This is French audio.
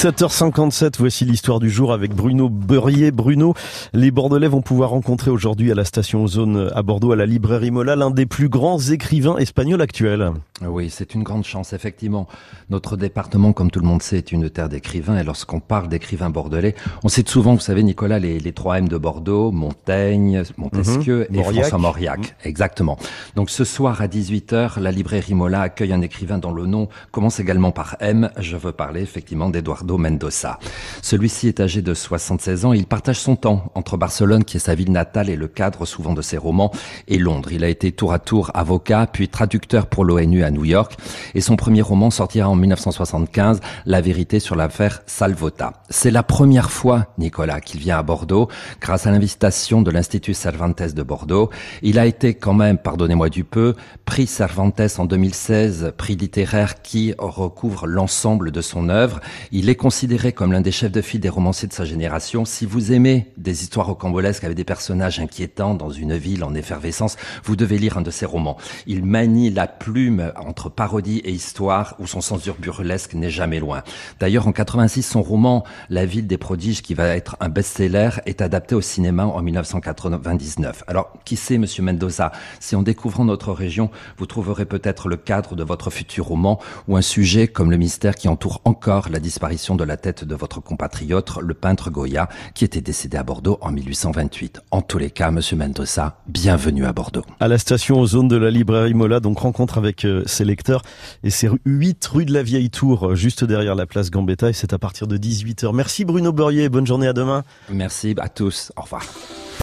7h57, voici l'histoire du jour avec Bruno Beurrier. Bruno, les Bordelais vont pouvoir rencontrer aujourd'hui à la station Ozone à Bordeaux, à la librairie Mola, l'un des plus grands écrivains espagnols actuels. Oui, c'est une grande chance, effectivement. Notre département, comme tout le monde sait, est une terre d'écrivains. Et lorsqu'on parle d'écrivains bordelais, on cite souvent, vous savez, Nicolas, les, les 3 M de Bordeaux, Montaigne, Montesquieu et Mauriac. François Mauriac. Exactement. Donc ce soir à 18h, la librairie Mola accueille un écrivain dont le nom commence également par M. Je veux parler effectivement d'Eduardo Mendoza. Celui-ci est âgé de 76 ans et il partage son temps entre Barcelone, qui est sa ville natale et le cadre souvent de ses romans, et Londres. Il a été tour à tour avocat, puis traducteur pour l'ONU à New York. Et son premier roman sortira en 1975, La vérité sur l'affaire Salvota. C'est la première fois, Nicolas, qu'il vient à Bordeaux, grâce à l'invitation de l'Institut Cervantes de Bordeaux. Il a été quand même, pardonnez-moi du peu, prix Cervantes en 2016, prix littéraire qui recouvre l'ensemble de son œuvre. Il est considéré comme l'un des chefs de file des romanciers de sa génération. Si vous aimez des histoires rocambolesques avec des personnages inquiétants dans une ville en effervescence, vous devez lire un de ses romans. Il manie la plume entre parodie et histoire où son sens burlesque n'est jamais loin. D'ailleurs, en 86, son roman La ville des prodiges, qui va être un best-seller, est adapté au cinéma en 1999. Alors, qui sait, monsieur Mendoza, si en découvrant notre région, vous trouverez peut-être le cadre de votre futur roman ou un sujet comme le mystère qui entoure encore la disparition de la tête de votre compatriote, le peintre Goya, qui était décédé à Bordeaux en 1828. En tous les cas, monsieur Mendoza, bienvenue à Bordeaux. À la station Ozone de la librairie Mola, donc rencontre avec euh, ses lecteurs. Et c'est 8 rue de la Vieille Tour, euh, juste derrière la place Gambetta. Et c'est à partir de 18h. Merci Bruno Beurrier. Bonne journée à demain. Merci à tous. Au revoir.